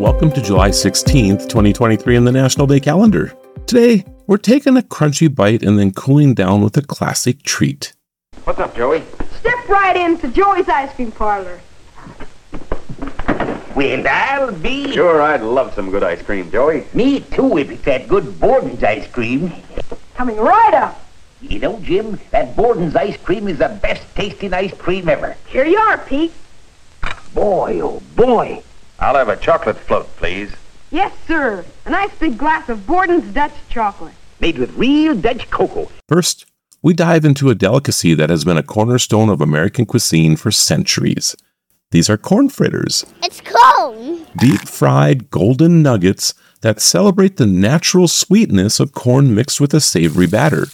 Welcome to July 16th, 2023 in the National Day calendar. Today, we're taking a crunchy bite and then cooling down with a classic treat. What's up, Joey? Step right into Joey's ice cream parlor. Well, I'll be. Sure, I'd love some good ice cream, Joey. Me too, if it's that good Borden's ice cream. Coming right up. You know, Jim, that Borden's ice cream is the best tasting ice cream ever. Here you are, Pete. Boy, oh boy. I'll have a chocolate float, please. Yes, sir. A nice big glass of Borden's Dutch chocolate. Made with real Dutch cocoa. First, we dive into a delicacy that has been a cornerstone of American cuisine for centuries. These are corn fritters, It's cone. deep fried golden nuggets that celebrate the natural sweetness of corn mixed with a savory batter.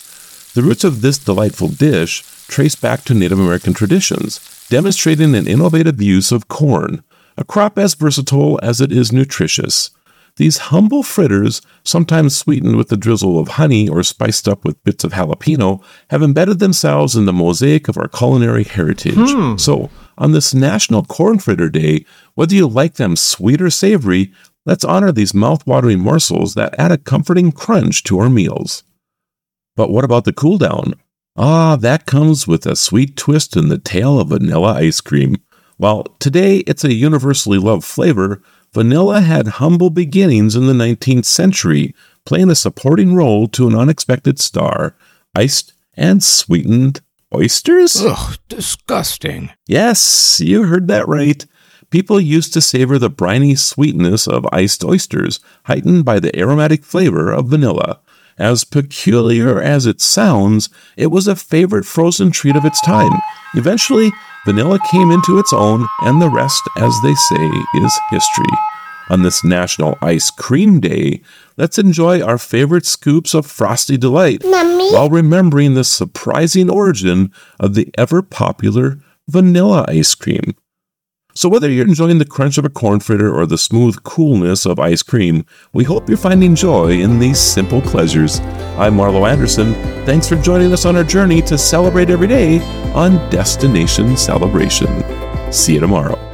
The roots of this delightful dish trace back to Native American traditions, demonstrating an innovative use of corn, a crop as versatile as it is nutritious. These humble fritters, sometimes sweetened with a drizzle of honey or spiced up with bits of jalapeno, have embedded themselves in the mosaic of our culinary heritage. So, on this National Corn Fritter Day, whether you like them sweet or savory, let's honor these mouth-watering morsels that add a comforting crunch to our meals. But what about the cool down? Ah, that comes with a sweet twist in the tail of vanilla ice cream. While today it's a universally loved flavor, vanilla had humble beginnings in the 19th century, playing a supporting role to an unexpected star, iced and sweetened oysters? Ugh, disgusting. Yes, you heard that right. People used to savor the briny sweetness of iced oysters, heightened by the aromatic flavor of vanilla. As peculiar as it sounds, it was a favorite frozen treat of its time. Eventually, vanilla came into its own, and the rest, as they say, is history. On this National Ice Cream Day, let's enjoy our favorite scoops of frosty delight Mommy? while remembering the surprising origin of the ever popular vanilla ice cream. So, whether you're enjoying the crunch of a corn fritter or the smooth coolness of ice cream, we hope you're finding joy in these simple pleasures. I'm Marlo Anderson. Thanks for joining us on our journey to celebrate every day on Destination Celebration. See you tomorrow.